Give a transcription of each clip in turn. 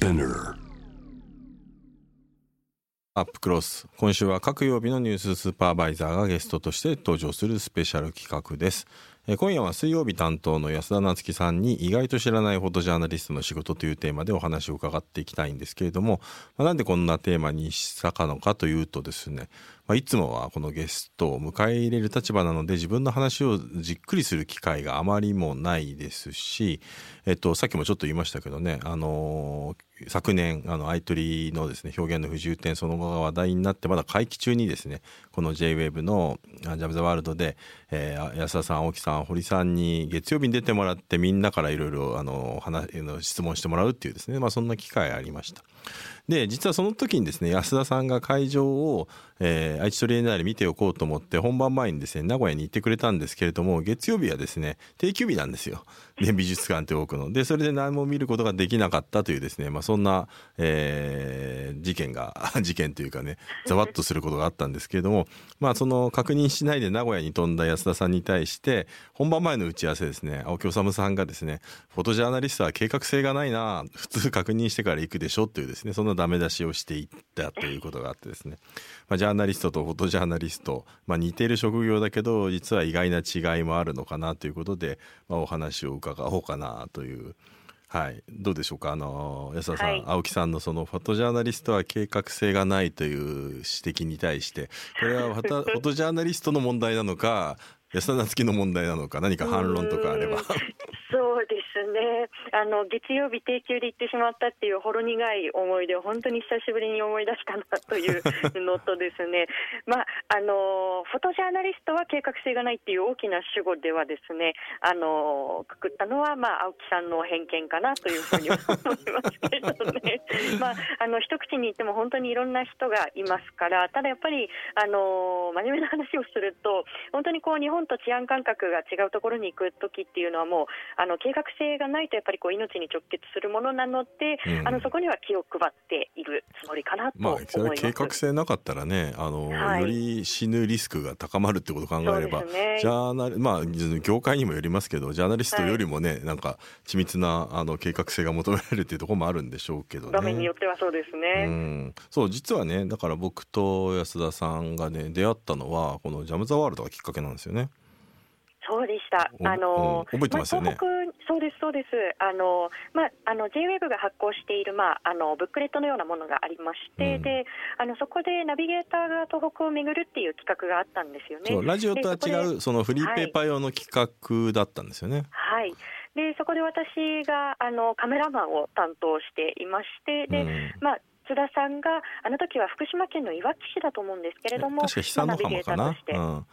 Spinner アップクロス。今週は各曜日のニューススーパーバイザーがゲストとして登場するスペシャル企画です。今夜は水曜日担当の安田夏樹さんに意外と知らないフォトジャーナリストの仕事というテーマでお話を伺っていきたいんですけれども、まあ、なんでこんなテーマにしたかのかというとですね、まあ、いつもはこのゲストを迎え入れる立場なので自分の話をじっくりする機会があまりもないですし、えっと、さっきもちょっと言いましたけどね、あの昨年あのアイトリのですね表現の不自由点その後が話題になってまだ会期中にですねこの JWAVE の「ジャム・ザ・ワールドで」えー、安田さん青木さん堀さんに月曜日に出てもらってみんなからいろいろ質問してもらうっていうですね、まあ、そんな機会ありました。で実はその時にですね安田さんが会場を、えー、愛知トリエンナーレ見ておこうと思って本番前にですね名古屋に行ってくれたんですけれども月曜日はですね定休日なんですよ、ね、美術館って多くの。でそれで何も見ることができなかったというですね、まあ、そんな、えー、事件が 事件というかねざわっとすることがあったんですけれどもまあその確認しないで名古屋に飛んだ安田さんに対して本番前の打ち合わせですね青木治さんがですねフォトジャーナリストは計画性がないな普通確認してから行くでしょというですねそんなダメ出しをしていったということがあってですね、まあ、ジャーナリストとフォトジャーナリスト、まあ、似ている職業だけど実は意外な違いもあるのかなということで、まあ、お話を伺おうかなという。はい、どうでしょうか？あの安田さん、はい、青木さんのそのフォトジャーナリストは計画性がないという指摘に対して。これはフォト ジャーナリストの問題なのか安田夏樹の問題なのか何か反論とかあれば そうですね。あの月曜日定休で行ってしまったっていうほろ苦い思い出を本当に久しぶりに思い出したなというのとですね、まあ、あのフォトジャーナリストは計画性がないっていう大きな主語ではですねあのくくったのは、まあ、青木さんの偏見かなというふうに思います、まあ、あの一口に言っても本当にいろんな人がいますからただやっぱりあの真面目な話をすると本当にこう日本と治安感覚が違うところに行く時っていうのはもうあの計画性がないとやっぱりこう命に直結するものなので、うん、あのそこには気を配っているつもりかなと思います。まあ、計画性なかったらね、あの、はい、より死ぬリスクが高まるってことを考えれば、ね、ジャーナまあ業界にもよりますけど、ジャーナリストよりもね、はい、なんか緻密なあの計画性が求められるっていうところもあるんでしょうけどね。によってはそうですね。うん、そう実はね、だから僕と安田さんがね出会ったのはこのジャムザワールドがきっかけなんですよね。そうでした。あの、覚えてますよね。そうですそうです。あのまああの J-WEB が発行しているまああのブックレットのようなものがありまして、うん、であのそこでナビゲーターが東北を巡るっていう企画があったんですよね。ラジオとは違うそのフリーペーパー用の企画だったんですよね。はい。でそこで私があのカメラマンを担当していましてで、うん、まあ津田さんがあの時は福島県のいわき市だと思うんですけれども、確か久の浜かな、うん、あ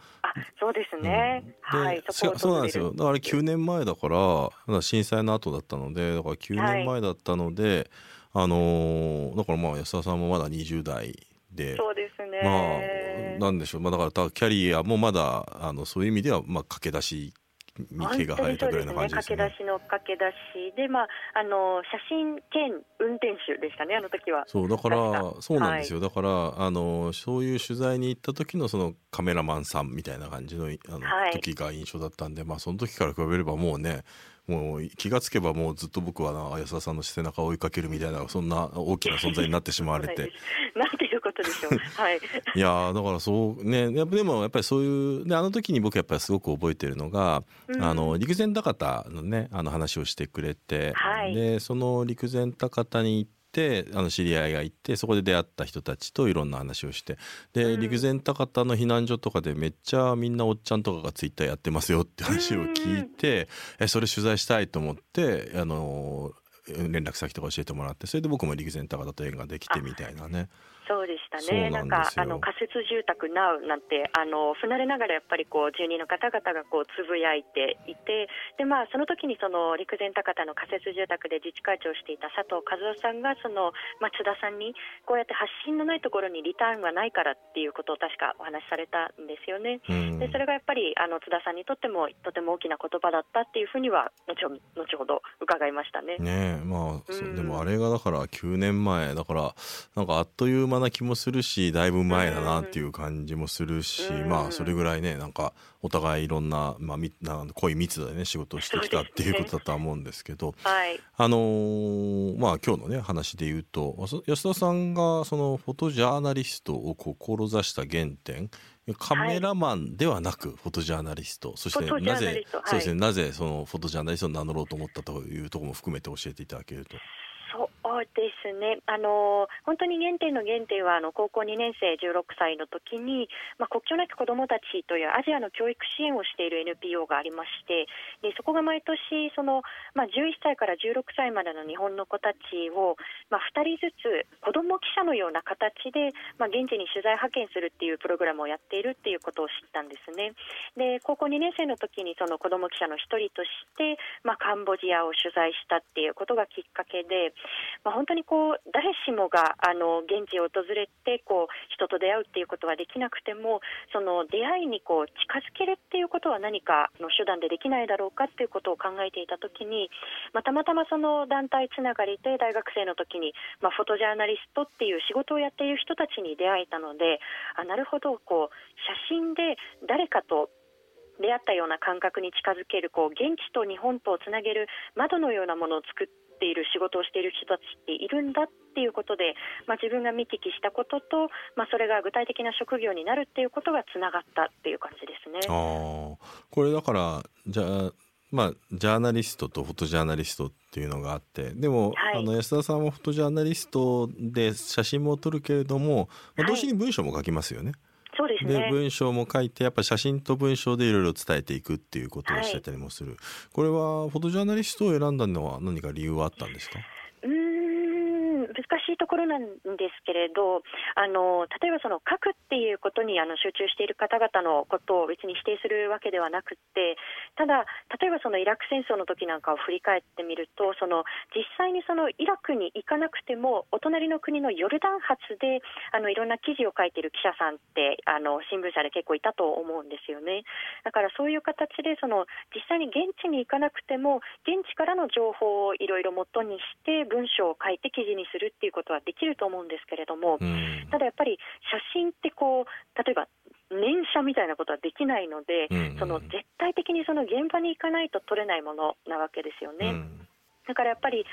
そうですね、うん、はいそそうなんですよ。だから9年前だから震災の後だったのでだから9年前だったので、はい、あのー、だからまあ安田さんもまだ20代でそうですね。まあなんでしょう、まあ、だからキャリアもまだあのそういう意味ではまあ駆け出しに毛が生えたぐらいな感じですね。駆け出しの駆け出しで、まあ、あの写真兼運転手でしたね、あの時は。そうだからそうなんですよ、はい、だからあのそういう取材に行った時のそのカメラマンさんみたいな感じのあの、はい、時が印象だったんで、まあその時から比べればもうね。もう気がつけばもうずっと僕は安田さんの背中を追いかけるみたいなそんな大きな存在になってしまわれてなでしょう はい。いやだからそうねでもやっぱりそういうであの時に僕やっぱりすごく覚えてるのが、うん、あの陸前高田のねあの話をしてくれて、はい、でその陸前高田に行ってあの知り合いがいてそこで出会った人たちといろんな話をしてで、陸前高田の避難所とかでめっちゃみんなおっちゃんとかがツイッターやってますよって話を聞いて、えそれ取材したいと思ってあの連絡先とか教えてもらってそれで僕も陸前高田と縁ができてみたいなね。そうでしたね、なんかあの仮設住宅ナウなんてあの不慣れながらやっぱりこう住人の方々がこうつぶやいていてで、まあ、その時にその陸前高田の仮設住宅で自治会長をしていた佐藤和夫さんがその、まあ、津田さんにこうやって発信のないところにリターンがないからっていうことを確かお話しされたんですよね。でそれがやっぱりあの津田さんにとってもとても大きな言葉だったっていうふうには後ほど伺いましたね。ねまあ、でもあれがだから9年前だからなんかあっという間間な気もするしだいぶ前だなっていう感じもするし、うん。まあそれぐらいねなんかお互いいろんな,、まあ、みな濃い密度でね仕事をしてきたっていうことだとは思うんですけど。はい。あのーまあ今日のね話で言うとそ安田さんがそのフォトジャーナリストを志した原点カメラマンではなくフォトジャーナリスト、そしてなぜそうですね、はいなぜそのフォトジャーナリストを名乗ろうと思ったというところも含めて教えていただけると。そうですね、あの本当に原点の原点はあの高校2年生16歳の時に、まあ、国境なき子どもたちというアジアの教育支援をしている NPO がありましてでそこが毎年その、まあ、11歳から16歳までの日本の子たちを、まあ、2人ずつ子ども記者のような形で、まあ、現地に取材派遣するっていうプログラムをやっているっていうことを知ったんですね。で高校2年生の時にその子ども記者の一人として、まあ、カンボジアを取材したっていうことがきっかけで、まあ、本当にこう誰しもがあの現地を訪れてこう人と出会うっていうことはできなくてもその出会いにこう近づけるっていうことは何かの手段でできないだろうかっていうことを考えていた時に、まあ、たまたまその団体つながりで大学生の時に、まあ、フォトジャーナリストっていう仕事をやっている人たちに出会えたのであなるほどこう写真で誰かと出会ったような感覚に近づけるこう現地と日本とをつなげる窓のようなものを作っている仕事をしている人たちっているんだっていうことで、まあ、自分が見聞きしたことと、まあ、それが具体的な職業になるっていうことがつながったっていう感じですね。ああこれだからじゃあまあジャーナリストとフォトジャーナリストっていうのがあってでも、はいあの安田さんはフォトジャーナリストで写真も撮るけれども、まあ、はい同時に文章も書きますよね。そうで文章も書いてやっぱ写真と文章でいろいろ伝えていくっていうことをしてたりもする、これはフォトジャーナリストを選んだのは何か理由はあったんですか？しいところなんですけれどあの例えばその書くっていうことにあの集中している方々のことを別に否定するわけではなくてただ例えばそのイラク戦争の時なんかを振り返ってみるとその実際にそのイラクに行かなくてもお隣の国のヨルダン発であのいろんな記事を書いている記者さんってあの新聞社で結構いたと思うんですよね。だからそういう形でその実際に現地に行かなくても現地からの情報をいろいろ元にして文章を書いて記事にするっていうことはできると思うんですけれども、うん。ただやっぱり写真ってこう例えば連写みたいなことはできないので、うん。その絶対的にその現場に行かないと撮れないものなわけですよね。うん。だからやっぱり、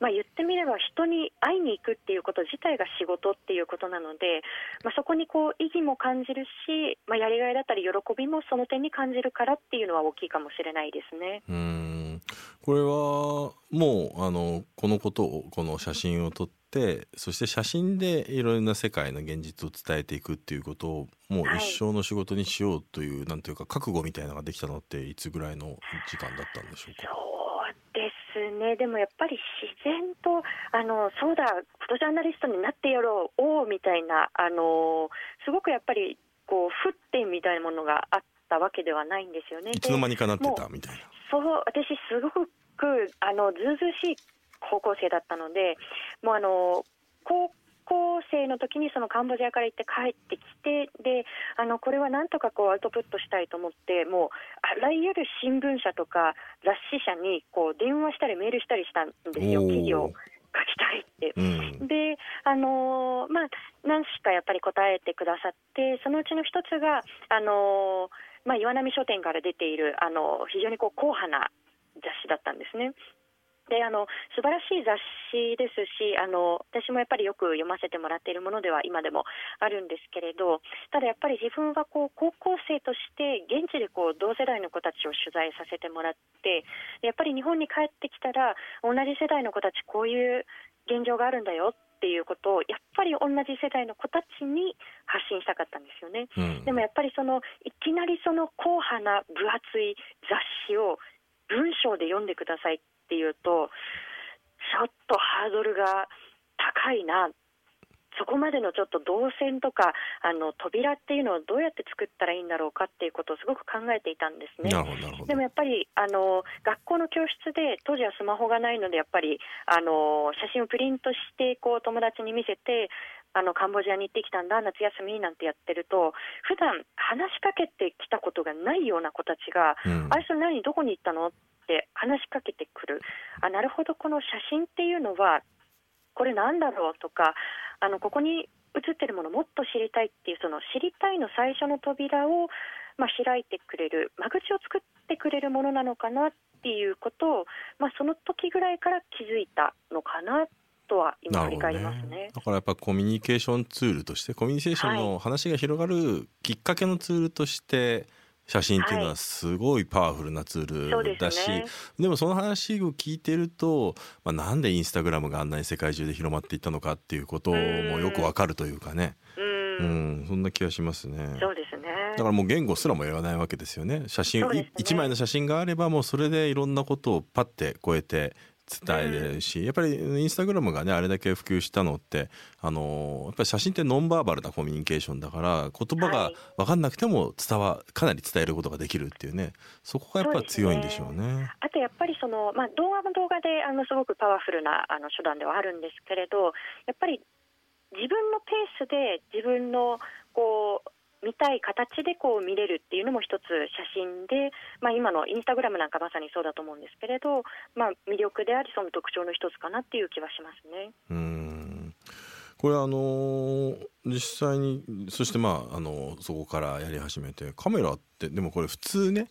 まあ、言ってみれば人に会いに行くっていうこと自体が仕事っていうことなので、まあ、そこにこう意義も感じるし、まあ、やりがいだったり喜びもその点に感じるからっていうのは大きいかもしれないですね。うん。これはもうあのこのことをこの写真を撮ってそして写真でいろいろな世界の現実を伝えていくっていうことをもうはい。一生の仕事にしようという、なんていうか覚悟みたいなのができたのっていつぐらいの時間だったんでしょうか？ね、でもやっぱり自然と、あのそうだ、フォトジャーナリストになってやろう、おおみたいな、あのすごくやっぱりこう沸点みたいなものがあったわけではないんですよね。いつの間にかなってたみたいな。そう私、すごくあのずうずうしい高校生だったので、もうあの高校生の時にそのカンボジアから行って帰ってきて、であのこれはなんとかこうアウトプットしたいと思って、もうあらゆる新聞社とか雑誌社にこう電話したりメールしたりしたんですよ、おー記事を書きたいって。うんであのーまあ、何しかやっぱり答えてくださって、そのうちの一つが、あのーまあ、岩波書店から出ている、あの非常にこう硬派な雑誌だったんですね。であの素晴らしい雑誌ですしあの私もやっぱりよく読ませてもらっているものでは今でもあるんですけれどただやっぱり自分はこう高校生として現地でこう同世代の子たちを取材させてもらってやっぱり日本に帰ってきたら同じ世代の子たちこういう現状があるんだよっていうことをやっぱり同じ世代の子たちに発信したかったんですよね。うんでもやっぱりそのいきなりその硬派な分厚い雑誌を文章で読んでくださいっていうとちょっとハードルが高いなそこまでのちょっと動線とかあの扉っていうのをどうやって作ったらいいんだろうかっていうことをすごく考えていたんですね。でもやっぱりあの学校の教室で当時はスマホがないのでやっぱりあの写真をプリントしてこう友達に見せてあのカンボジアに行ってきたんだ夏休みなんてやってると普段話しかけてきたことがないような子たちが、うん。あれそれ何どこに行ったのって話しかけてくる。あなるほどこの写真っていうのはこれなんだろうとかあのここに写ってるものもっと知りたいっていうその知りたいの最初の扉を、まあ、開いてくれる間口を作ってくれるものなのかなっていうことを、まあ、その時ぐらいから気づいたのかなとは今振り返りますね、ね、だからやっぱコミュニケーションツールとしてコミュニケーションの話が広がるきっかけのツールとして、はい写真っていうのはすごいパワフルなツールだし、はいでね、でもその話を聞いてると、まあ、なんでインスタグラムがあんなに世界中で広まっていったのかっていうこともよくわかるというかね。うん、そんな気がしますね。そうですね。だからもう言語すらも言わないわけですよね。写真、ね、1枚の写真があればもうそれでいろんなことをパッて超えて伝えるし、やっぱりインスタグラムがねあれだけ普及したのってあのやっぱり写真ってノンバーバルなコミュニケーションだから言葉が分かんなくても伝わかなり伝えることができるっていうね。そこがやっぱり強いんでしょうね。うね。あとやっぱりその、まあ、動画も動画であのすごくパワフルなあの手段ではあるんですけれどやっぱり自分のペースで自分のこう見たい形でこう見れるっていうのも一つ写真で、まあ、今のインスタグラムなんかまさにそうだと思うんですけれど、まあ、魅力でありその特徴の一つかなっていう気はしますね。うんこれあの実際にそしてまああのそこからやり始めてカメラってでもこれ普通ね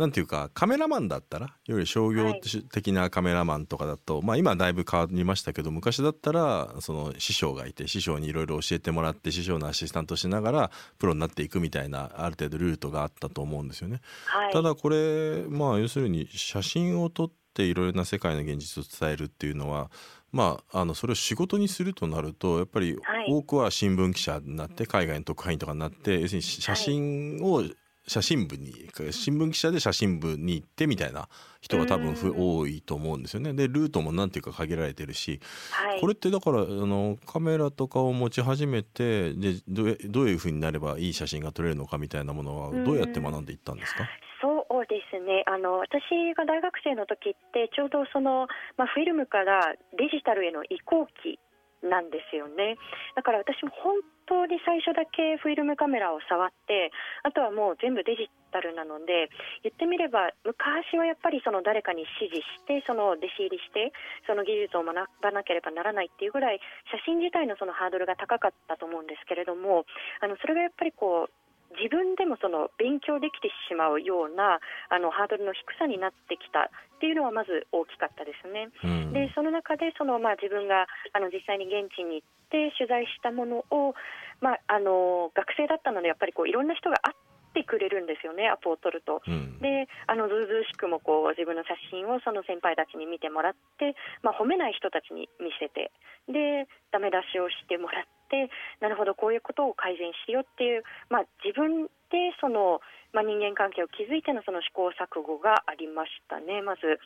なんていうかカメラマンだったらより商業的なカメラマンとかだと、はい、まあ今だいぶ変わりましたけど昔だったらその師匠がいて師匠にいろいろ教えてもらって師匠のアシスタントしながらプロになっていくみたいなある程度ルートがあったと思うんですよね。はい、ただこれまあ要するに写真を撮っていろいろな世界の現実を伝えるっていうのはまあ、あのそれを仕事にするとなるとやっぱり多くは新聞記者になって海外の特派員とかになって要するに写真を写真部に新聞記者で写真部に行ってみたいな人が多分多いと思うんですよね。でルートもなんていうか限られてるし、はい、これってだからあのカメラとかを持ち始めてでどどういうふうになればいい写真が撮れるのかみたいなものはどうやって学んでいったんですか、そうですね。あの私が大学生の時ってちょうどその、まあ、フィルムからデジタルへの移行期なんですよね。だから私も本当に最初だけフィルムカメラを触ってあとはもう全部デジタルなので言ってみれば昔はやっぱりその誰かに指示してその弟子入りしてその技術を学ばなければならないっていうぐらい写真自体のそのハードルが高かったと思うんですけれどもあのそれがやっぱりこう自分でもその勉強できてしまうようなあのハードルの低さになってきたっていうのはまず大きかったですね。うん、でその中でその、まあ、自分があの実際に現地に行って取材したものを、まあ、あの学生だったのでやっぱりこういろんな人が会ってくれるんですよね、アポを取ると。うん、で、あのずうずうしくもこう自分の写真をその先輩たちに見てもらって、まあ、褒めない人たちに見せて、で、ダメ出しをしてもらって、なるほど、こういうことを改善しようっていう、まあ、自分でその、まあ、人間関係を築いてのその試行錯誤がありましたね、まず。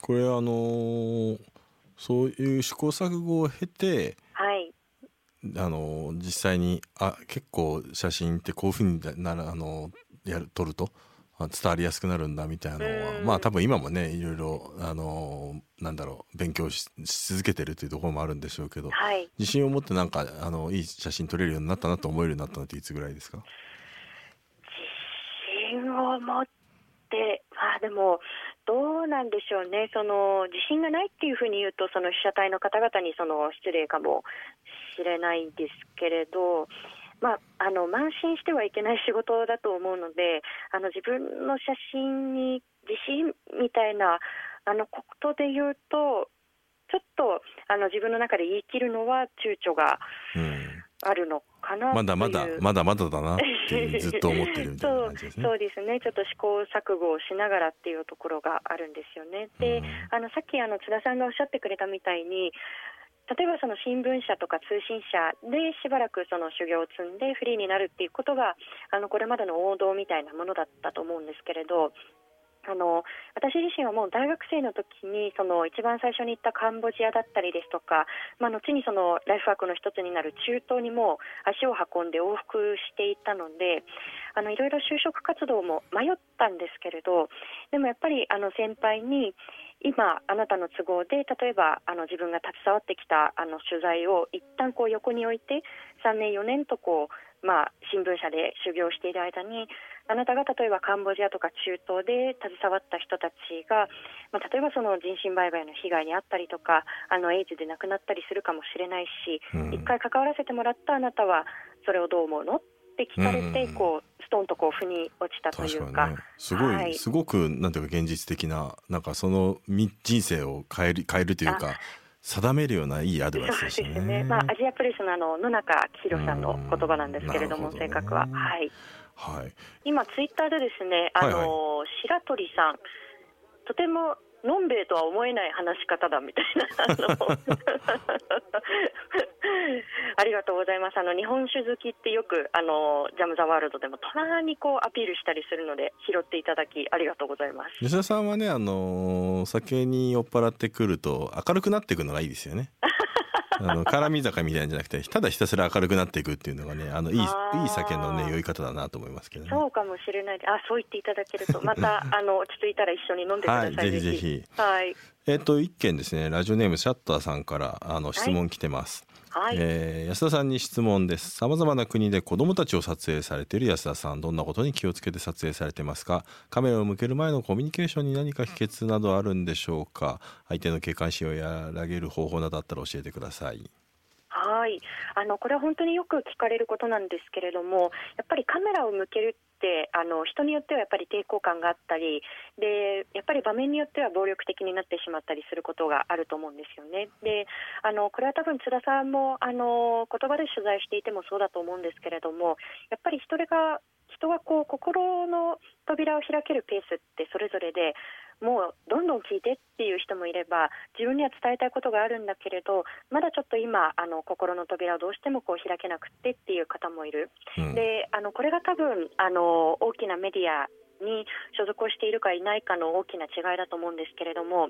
これあのー、そういう試行錯誤を経て、はい、あの実際にあ結構写真ってこういうふうにならあのやる撮ると伝わりやすくなるんだみたいなのはまあ多分今もねいろいろあのなんだろう勉強し続けてるというところもあるんでしょうけど、はい、自信を持ってなんかあのいい写真撮れるようになったなと思えるようになったのっていつぐらいですか？自信を持ってまあでもどうなんでしょうね、その自信がないっていうふうに言うと、その被写体の方々にその失礼かもしれないですけれど、まあ、あの慢心してはいけない仕事だと思うので、あの自分の写真に自信みたいなあのことで言うと、ちょっとあの自分の中で言い切るのは躊躇があるのかなまだまだまだまだだなってずっと思ってるみたいな感じですね。そうですね。ちょっと試行錯誤をしながらっていうところがあるんですよね。で、あのさっきあの津田さんがおっしゃってくれたみたいに例えばその新聞社とか通信社でしばらくその修行を積んでフリーになるっていうことがあのこれまでの王道みたいなものだったと思うんですけれどあの私自身はもう大学生の時にその一番最初に行ったカンボジアだったりですとか、まあ、後にそのライフワークの一つになる中東にも足を運んで往復していたのであのいろいろ就職活動も迷ったんですけれどでもやっぱりあの先輩に今、あなたの都合で例えばあの自分が携わってきたあの取材を一旦こう横に置いて3年、4年とこう、まあ、新聞社で修行している間にあなたが例えばカンボジアとか中東で携わった人たちが、まあ、例えばその人身売買の被害に遭ったりとかあのエイズで亡くなったりするかもしれないし、一、うん、回関わらせてもらったあなたはそれをどう思うの？って聞かれて、こうストンとこう腑に落ちたというか、ね、すごい、はい、すごくなんていうか現実的ななんかその人生を変える変えるというか。定めるようないいアドバイスですね。ね。まあアジアプレスのあの野中千尋さんの言葉なんですけれども、どね、正確は。はい。はい。今ツイッターでですね、あの、はいはい、白鳥さんとてものんべえとは思えない話し方だみたいな。ありがとうございます。あの日本酒好きってよくあのジャム・ザ・ワールドでもたまにこうアピールしたりするので拾っていただきありがとうございます。吉田さんはねあの酒に酔っ払ってくると明るくなっていくのがいいですよね あの絡み坂みたいなんじゃなくてただひたすら明るくなっていくっていうのがねあのいいいい酒のね酔い方だなと思いますけどね。そうかもしれない。あそう言っていただけるとまた あの落ち着いたら一緒に飲んでください、はい、ぜひ。ぜひはい。えっ、と一件ですね。ラジオネームシャッターさんからあの質問来てます、はいはい、えー、安田さんに質問です。さまざまな国で子どもたちを撮影されている安田さん。どんなことに気をつけて撮影されてますか？カメラを向ける前のコミュニケーションに何か秘訣などあるんでしょうか？相手の警戒心を和らげる方法などあったら教えてください。はい。あのこれは本当によく聞かれることなんですけれどもやっぱりカメラを向けるってあの人によってはやっぱり抵抗感があったりでやっぱり場面によっては暴力的になってしまったりすることがあると思うんですよね。であのこれは多分津田さんもあの言葉で取材していてもそうだと思うんですけれどもやっぱり人が人はこう心の扉を開けるペースってそれぞれでもうどんどん聞いてっていう人もいれば自分には伝えたいことがあるんだけれどまだちょっと今あの心の扉をどうしてもこう開けなくてっていう方もいる、うん、であのこれが多分あの大きなメディアに所属をしているかいないかの大きな違いだと思うんですけれども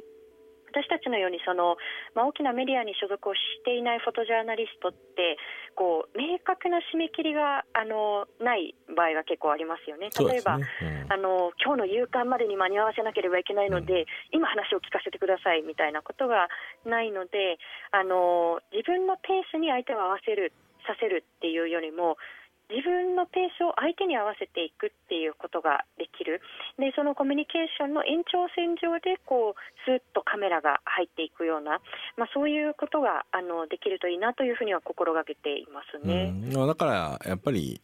私たちのようにその、まあ、大きなメディアに所属をしていないフォトジャーナリストってこう明確な締め切りがあのない場合が結構ありますよね。例えば、ねうん、あの今日の夕刊までに間に合わせなければいけないので、うん、今話を聞かせてくださいみたいなことがないのであの自分のペースに相手を合わせるさせるっていうよりも自分のペースを相手に合わせていくっていうことができるでそのコミュニケーションの延長線上でこうスーッとカメラが入っていくような、まあ、そういうことがあのできるといいなというふうには心がけていますね。だからやっぱり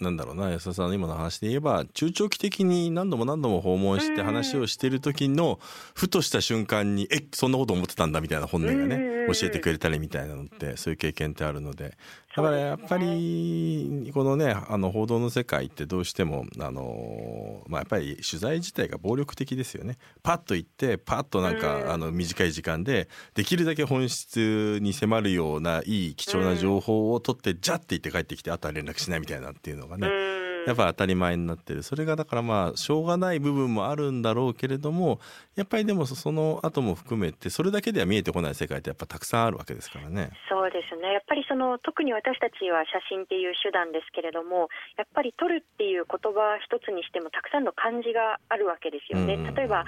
なんだろうな安田さんの今の話で言えば中長期的に何度も何度も訪問して話をしてる時のふとした瞬間に「えそんなこと思ってたんだ」みたいな本音がね教えてくれたりみたいなのってそういう経験ってあるので。だからやっぱりこのねあの報道の世界ってどうしてもあの、まあ、やっぱり取材自体が暴力的ですよね。パッと行ってパッとなんかあの短い時間でできるだけ本質に迫るようないい貴重な情報を取ってジャッて言って帰ってきてあとは連絡しないみたいなっていうのがね。やっぱ当たり前になってるそれがだからまあしょうがない部分もあるんだろうけれどもやっぱりでもその後も含めてそれだけでは見えてこない世界ってやっぱたくさんあるわけですからね。そうですねやっぱりその特に私たちは写真っていう手段ですけれどもやっぱり撮るっていう言葉一つにしてもたくさんの漢字があるわけですよね。例えば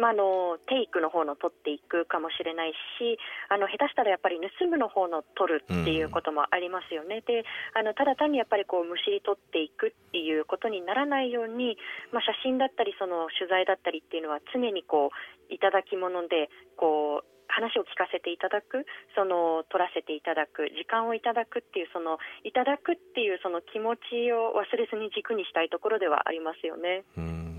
まあ、あのテイクの方の取っていくかもしれないしあの下手したらやっぱり盗むの方の取るっていうこともありますよね、うん、であのただ単にやっぱりこうむしり取っていくっていうことにならないように、まあ、写真だったりその取材だったりっていうのは常にこういただき物でこう話を聞かせていただくその取らせていただく時間をいただくっていうそのいただくっていうその気持ちを忘れずに軸にしたいところではありますよね。うん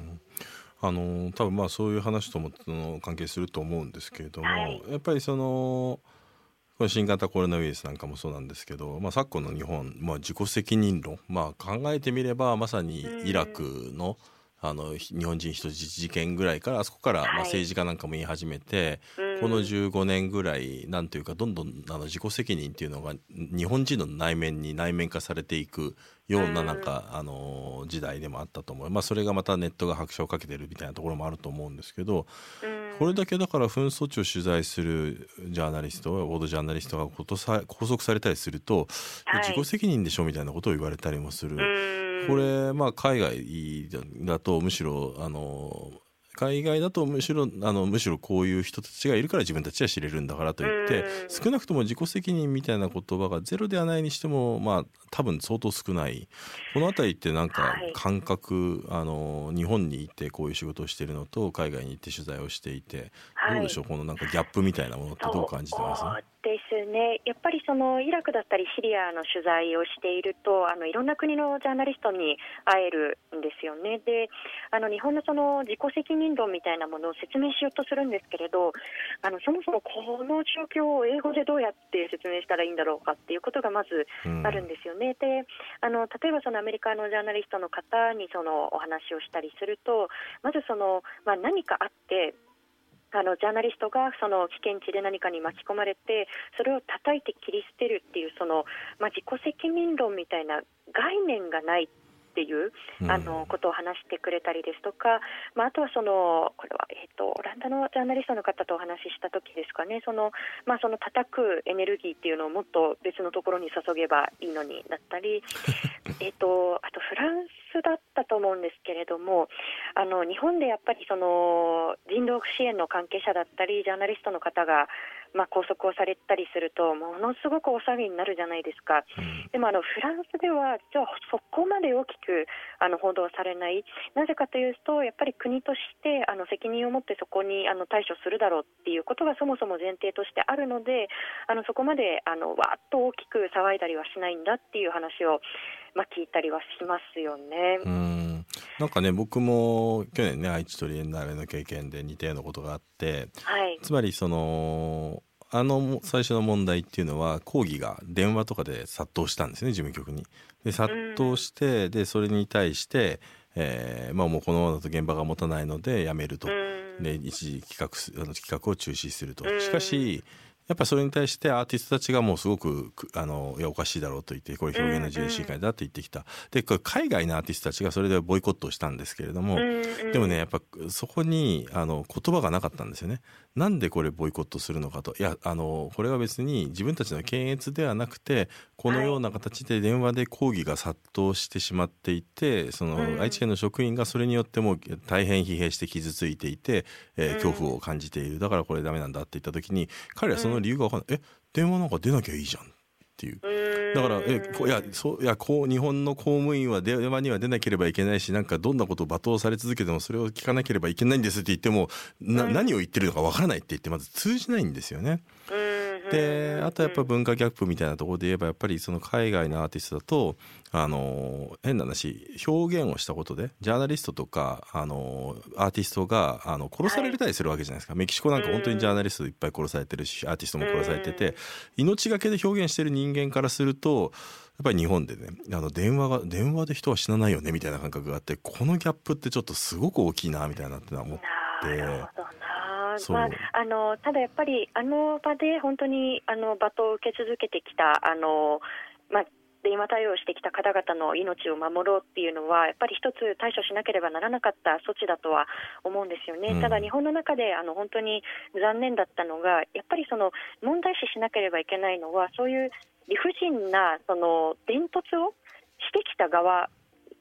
あの多分まあそういう話ともの関係すると思うんですけれども、はい、やっぱりそのこの新型コロナウイルスなんかもそうなんですけど、まあ、昨今の日本、まあ、自己責任論、まあ、考えてみればまさにイラクの、あの日本人人質事件ぐらいからあそこからまあ政治家なんかも言い始めて、はい、この15年ぐらいなんというかどんどんあの自己責任っていうのが日本人の内面に内面化されていくようななんか、あの時代でもあったと思う、まあ、それがまたネットが拍車をかけてるみたいなところもあると思うんですけど、これだけだから紛争地を取材するジャーナリストオードジャーナリストが拘束されたりすると、自己責任でしょみたいなことを言われたりもする。これまあ海外だとむしろあの海外だとむしろあのむしろこういう人たちがいるから自分たちは知れるんだからといって少なくとも自己責任みたいな言葉がゼロではないにしてもまあ多分相当少ない。この辺りってなんか感覚、はい、あの日本にいてこういう仕事をしているのと海外に行って取材をしていて、どうでしょう？このなんかギャップみたいなものってどう感じてます？ですね、やっぱりそのイラクだったりシリアの取材をしているとあのいろんな国のジャーナリストに会えるんですよね。であの日本のその自己責任論みたいなものを説明しようとするんですけれどあのそもそもこの状況を英語でどうやって説明したらいいんだろうかっていうことがまずあるんですよね。うん、であの例えばそのアメリカのジャーナリストの方にそのお話をしたりするとまずその、まあ、何かあってあのジャーナリストがその危険地で何かに巻き込まれてそれを叩いて切り捨てるっていうその、まあ、自己責任論みたいな概念がないっていうあのことを話してくれたりですとか、まあ、あとはそのこれは、えーと、オランダのジャーナリストの方とお話しした時ですかね。その、まあ、その叩くエネルギーっていうのをもっと別のところに注げばいいのにだったり えとあとフランスだったと思うんですけれどもあの日本でやっぱりその人道支援の関係者だったりジャーナリストの方がまあ、拘束をされたりするとものすごくお騒ぎになるじゃないですか、うん、でもあのフランスではじゃあそこまで大きくあの報道されない。なぜかというとやっぱり国としてあの責任を持ってそこにあの対処するだろうっていうことがそもそも前提としてあるのであのそこまであのわっと大きく騒いだりはしないんだっていう話を、まあ、聞いたりはしますよね。うんなんかね僕も去年ね愛知トリエンナーレの経験で似たようなことがあって、はい、つまりそのあの最初の問題っていうのは抗議が電話とかで殺到したんですね事務局に。で殺到してでそれに対して、えーまあ、もうこのままだと現場が持たないのでやめると。で一時企画あの企画を中止すると。しかしやっぱそれに対してアーティストたちがもうすごくあのいやおかしいだろうと言ってこれ表現の自由侵害だって言ってきた。でこれ海外のアーティストたちがそれでボイコットをしたんですけれどもでもねやっぱそこにあの言葉がなかったんですよね。なんでこれボイコットするのかと。いやあのこれは別に自分たちの検閲ではなくてこのような形で電話で抗議が殺到してしまっていてその愛知県の職員がそれによっても大変疲弊して傷ついていて、えー、恐怖を感じている。だからこれダメなんだって言った時に彼はその理由が分かんない、え電話なんか出なきゃいいじゃんっていう。だからえいやそういやこう日本の公務員は電話には出なければいけないしなんかどんなことを罵倒され続けてもそれを聞かなければいけないんですって言ってもな、何を言ってるのかわからないって言ってまず通じないんですよね。であとやっぱ文化ギャップみたいなところで言えばやっぱりその海外のアーティストだとあの変な話表現をしたことでジャーナリストとかあのアーティストがあの殺されたりするわけじゃないですか、はい、メキシコなんか本当にジャーナリストいっぱい殺されてるしアーティストも殺されてて命がけで表現してる人間からするとやっぱり日本でねあの電話が電話で人は死なないよねみたいな感覚があってこのギャップってちょっとすごく大きいなみたいなって思って。まあ、あのただやっぱりあの場で本当にあの罵倒を受け続けてきたあの、まあ、電話対応してきた方々の命を守ろうっていうのはやっぱり一つ対処しなければならなかった措置だとは思うんですよね、うん、ただ日本の中であの本当に残念だったのがやっぱりその問題視しなければいけないのはそういう理不尽なその伝突をしてきた側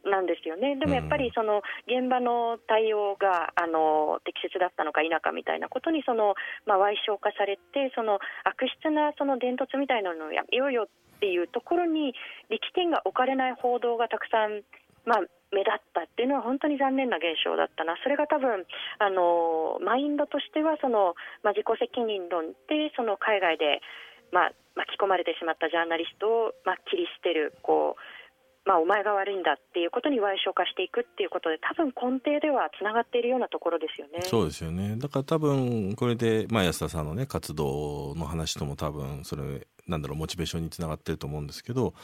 なんですよね、でもやっぱりその現場の対応があの適切だったのか否かみたいなことにその、まあ、賠償化されて、その悪質なその伝突みたいなのをやめようよっていうところに力点が置かれない報道がたくさん、まあ、目立ったっていうのは本当に残念な現象だったな、それが多分あのマインドとしてはその、まあ、自己責任論でその海外で、まあ、巻き込まれてしまったジャーナリストを、まあ、切り捨てるこうまあ、お前が悪いんだっていうことに賠償化していくっていうことで多分根底ではつながっているようなところですよね。そうですよねだから多分これで、まあ、安田さんのね活動の話とも多分それなんだろうモチベーションにつながってると思うんですけど、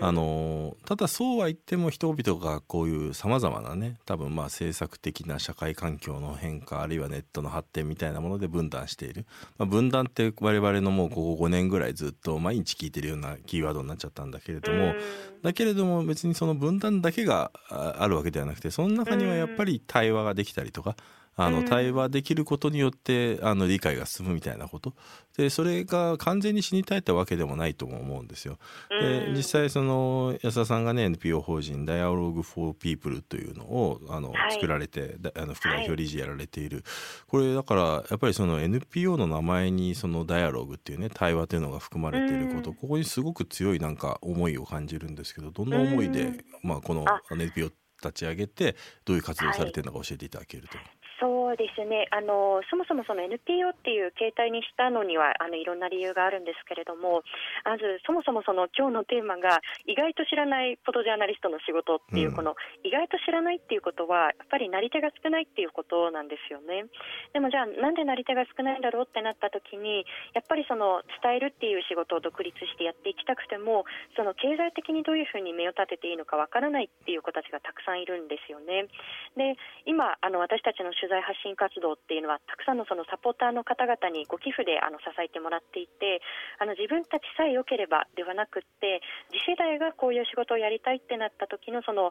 あのただそうは言っても人々がこういうさまざまなね多分まあ政策的な社会環境の変化あるいはネットの発展みたいなもので分断している、まあ、分断って我々のもうここ5年ぐらいずっと毎日聞いてるようなキーワードになっちゃったんだけれどもだけれども別にその分断だけがあるわけではなくてその中にはやっぱり対話ができたりとかあのうん。対話できることによってあの理解が進むみたいなこと。でそれが完全に死に絶えたわけでもないとも思うんですよ。でうん。実際その安田さんがね NPO 法人 Dialogue for People というのをあの、はい。作られてだあの副代表理事やられている、これだからやっぱりその NPO の名前にそのダイアログっていうね対話というのが含まれていること、うん。ここにすごく強いなんか思いを感じるんですけどどんな思いで、うん。まあ、このあ。NPO 立ち上げてどういう活動をされてるのか教えていただけると。そうですね。あのそもそもその NPO っていう形態にしたのにはあのいろんな理由があるんですけれどもまずそもそもその今日のテーマが意外と知らないフォトジャーナリストの仕事っていう、うん。この意外と知らないっていうことはやっぱりなり手が少ないっていうことなんですよね。でもじゃあなんでなり手が少ないんだろうってなった時にやっぱりその伝えるっていう仕事を独立してやっていきたくてもその経済的にどういうふうに目を立てていいのかわからないっていう子たちがたくさんいるんですよね。で今あの私たちの取材発信活動っていうのはたくさんのそのサポーターの方々にご寄付であの支えてもらっていてあの自分たちさえ良ければではなくって次世代がこういう仕事をやりたいってなった時のその、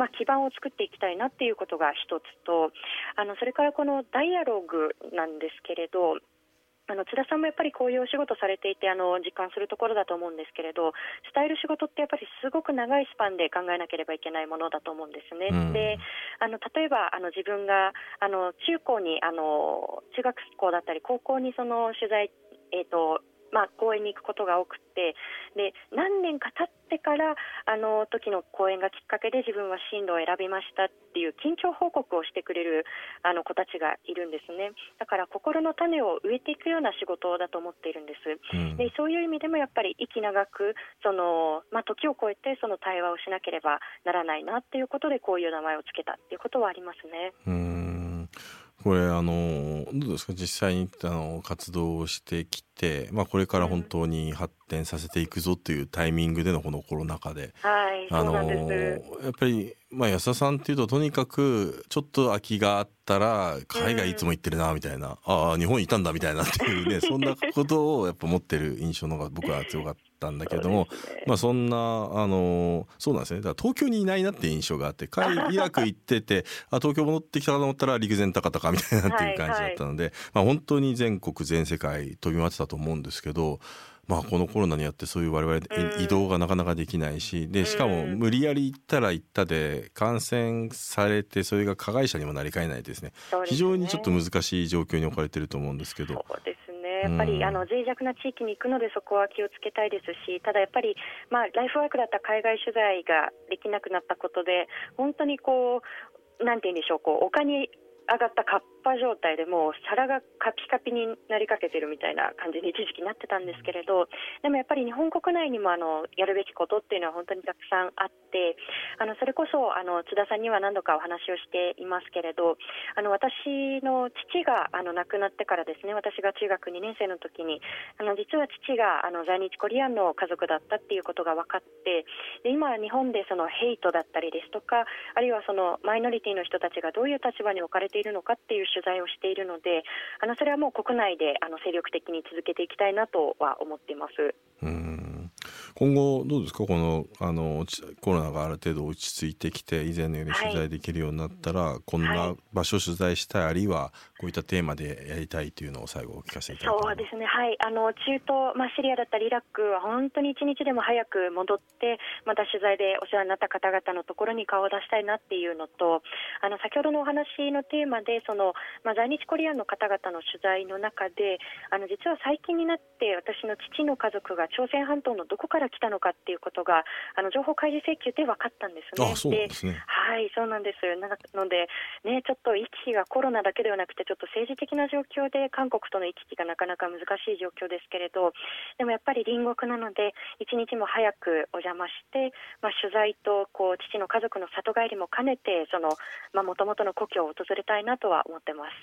まあ、基盤を作っていきたいなっていうことが一つとあのそれからこのダイアログなんですけれどあの津田さんもやっぱりこういうお仕事されていてあの実感するところだと思うんですけれど伝える仕事ってやっぱりすごく長いスパンで考えなければいけないものだと思うんですね。うんであの例えばあの自分があの中高にあの中学校だったり高校にその取材、えーとまあ、講演に行くことが多くてで何年か経ってからあの時の講演がきっかけで自分は進路を選びましたっていう近況報告をしてくれるあの子たちがいるんですねだから心の種を植えていくような仕事だと思っているんです。うんでそういう意味でもやっぱり息長くその、まあ、時を超えてその対話をしなければならないなっていうことでこういう名前をつけたっていうことはありますね。うーんこれあのどうですか？実際にあの活動をしてきて、まあ、これから本当に発展させていくぞっていうタイミングでのこのコロナ禍で、はい、あのそうなんです。やっぱり、まあ、安田さんっていうととにかくちょっと空きがあったら海外いつも行ってるなみたいな、ああ日本いたんだみたいなっていうねそんなことをやっぱ持ってる印象の方が僕は強かったんだけども、ね。まあそんなあのそうなんですね。だから東京にいないなって印象があって海イラク行っててあ東京戻ってきたかと思ったら陸前高田かみたいなっていう感じだったので、まあ本当に全国全世界飛び回ってたと思うんですけど。まあ、このコロナによってそういう我々うん。移動がなかなかできないしでしかもうん。無理やり行ったら行ったで感染されてそれが加害者にもなりかねないですね。ね。非常にちょっと難しい状況に置かれてると思うんですけど。そうですね。やっぱり、うんあの脆弱な地域に行くのでそこは気をつけたいですし、ただやっぱりまあライフワークだった海外取材ができなくなったことで本当にこうなんて言うんでしょうこう丘に上がったカッパ状態でもう皿がカピカピになりかけてるみたいな感じに一時期なってたんですけれどでもやっぱり日本国内にもあのやるべきことっていうのは本当にたくさんあってあのそれこそあの津田さんには何度かお話をしていますけれどあの私の父があの亡くなってからですね私が中学2年生の時にあの実は父があの在日コリアンの家族だったっていうことが分かってで今日本でそのヘイトだったりですとかあるいはそのマイノリティの人たちがどういう立場に置かれているのかっていう取材をしているのであのそれはもう国内であの精力的に続けていきたいなとは思っています。うん。今後どうですか？このあのちコロナがある程度落ち着いてきて以前のように取材できるようになったら、こんはない場所を取材したいあるいはこういったテーマでやりたいというのを最後お聞かせいただければそうですね、はい、あの中東、まあ、シリアだったりイラクは本当に一日でも早く戻って、また取材でお世話になった方々のところに顔を出したいなっていうのと、あの先ほどのお話のテーマで、そのまあ、在日コリアンの方々の取材の中で、あの実は最近になって、私の父の家族が朝鮮半島のどこから来たのかっていうことが、あの情報開示請求で分かったんですね。あそうなんですねはい、そうなんです。なので、ね、ちょっと行き来がコロナだけではなくて、ちょっと政治的な状況で韓国との行き来がなかなか難しい状況ですけれど、でもやっぱり隣国なので、一日も早くお邪魔して、まあ、取材とこう父の家族の里帰りも兼ねて、その、もともとの故郷を訪れたいなとは思ってます。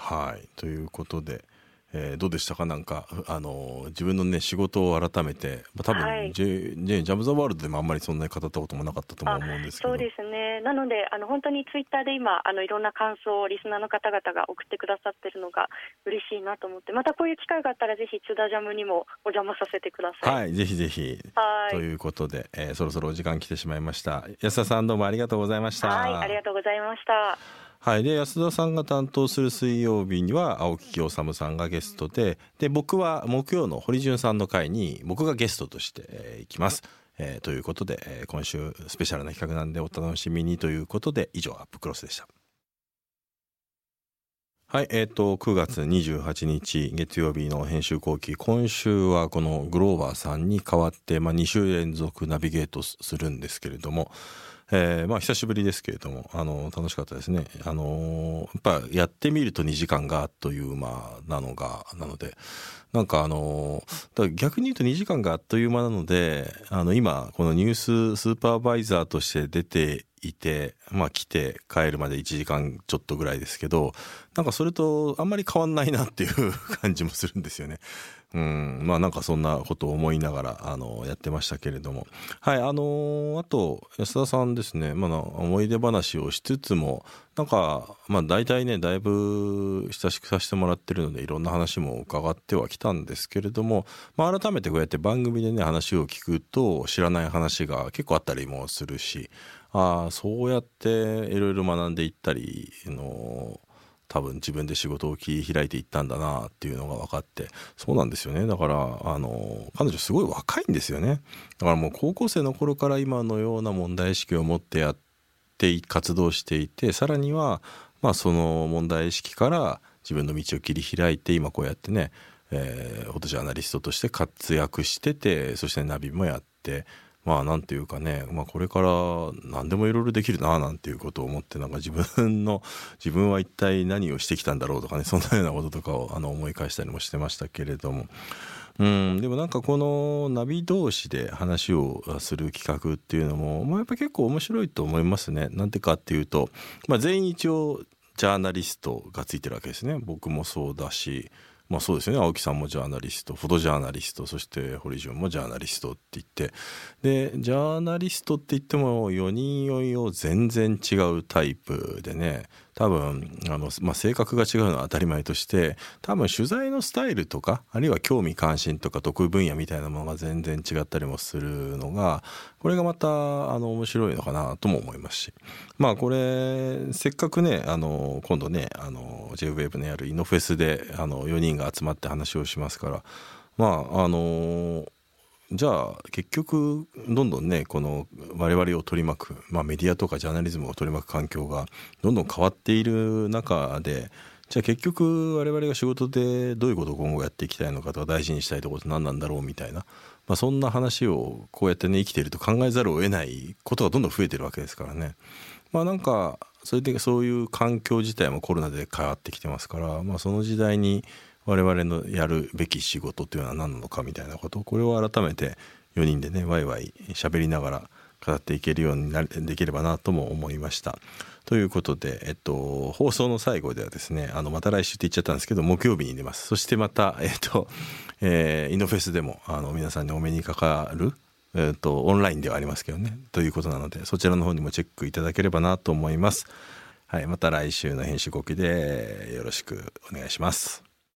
はいということで、えーどうでしたか？なんかあの自分のね仕事を改めて、まあ、多分、はい。ジェジジャム・ザ・ワールドでもあんまりそんなに語ったこともなかったとも思うんですけど。そうですね、なので、あの本当にツイッターで今、あのいろんな感想をリスナーの方々が送ってくださってるのが嬉しいなと思って、またこういう機会があったら、ぜひ津田ジャムにもお邪魔させてください。はいぜひぜひ。はい。ということで、えーそろそろお時間来てしまいました。安田さんどうもありがとうございました。はい、ありがとうございました。はい、で安田さんが担当する水曜日には青木清治さんがゲストでで僕は木曜の堀潤さんの会に僕がゲストとして、行きます。えーということで、えー今週スペシャルな企画なんでお楽しみにということで以上アップクロスでした。はい、えっ、と9月28日月曜日の編集後期今週はこのグローバーさんに代わって、まあ、2週連続ナビゲートするんですけれども、えーまあ久しぶりですけれどもあの楽しかったですね。あのやっぱやってみると2時間があっという間なのがなのでなんかあのだか逆に言うと2時間があっという間なのであの今このニューススーパーバイザーとして出ていてまあ来て帰るまで1時間ちょっとぐらいですけどなんかそれとあんまり変わんないなっていう 感じもするんですよね。うん、まあなんかそんなことを思いながらあのやってましたけれども。はいあのあと安田さんですね、まあ、思い出話をしつつもなんかまあ大体ねだいぶ親しくさせてもらってるのでいろんな話も伺ってはきたんですけれども、まあ、改めてこうやって番組でね話を聞くと知らない話が結構あったりもするしああそうやっていろいろ学んでいったりの多分自分で仕事を切り開いていったんだなっていうのが分かってそうなんですよね。だからあの彼女すごい若いんですよね。だからもう高校生の頃から今のような問題意識を持ってやって活動していてさらにはまあその問題意識から自分の道を切り開いて今こうやってね、えー、フォトジャーナリストとして活躍しててそしてナビもやってまあなんていうかね、まあ、これから何でもいろいろできるななんていうことを思ってなんか自分の 自分は一体何をしてきたんだろうとかねそんなようなこととかをあの思い返したりもしてましたけれども。うん、でもなんかこのナビ同士で話をする企画っていうのも、まあ、やっぱ結構面白いと思いますね。なんでかっていうと、まあ、全員一応ジャーナリストがついてるわけですね。僕もそうだし、まあそうですね。青木さんもジャーナリストフォトジャーナリストそして堀潤もジャーナリストって言って。でジャーナリストって言っても4人4人を全然違うタイプでね。多分あの、まあ、性格が違うのは当たり前として多分取材のスタイルとかあるいは興味関心とか得意分野みたいなものが全然違ったりもするのがこれがまたあの面白いのかなとも思いますし。まあこれせっかくねあの今度ねあの JWAVE のやるイノフェスであの4人が集まって話をしますからまああのじゃあ結局どんどんねこの我々を取り巻く、まあ、メディアとかジャーナリズムを取り巻く環境がどんどん変わっている中でじゃあ結局我々が仕事でどういうことを今後やっていきたいのかとか大事にしたいところって何なんだろうみたいな、まあ、そんな話をこうやってね生きていると考えざるを得ないことがどんどん増えてるわけですからね。まあなんかそれでそういう環境自体もコロナで変わってきてますから、まあ、その時代に我々のやるべき仕事というのは何なのかみたいなことこれを改めて4人でねワイワイ喋りながら語っていけるようになできればなとも思いました。ということで、えっと、放送の最後ではですねあのまた来週って言っちゃったんですけど木曜日に出ますそしてまた、えっとえーイノフェスでもあの皆さんにお目にかかるえー、とオンラインではありますけどねということなのでそちらの方にもチェックいただければなと思います。はい、また来週の編集後期でよろしくお願いします。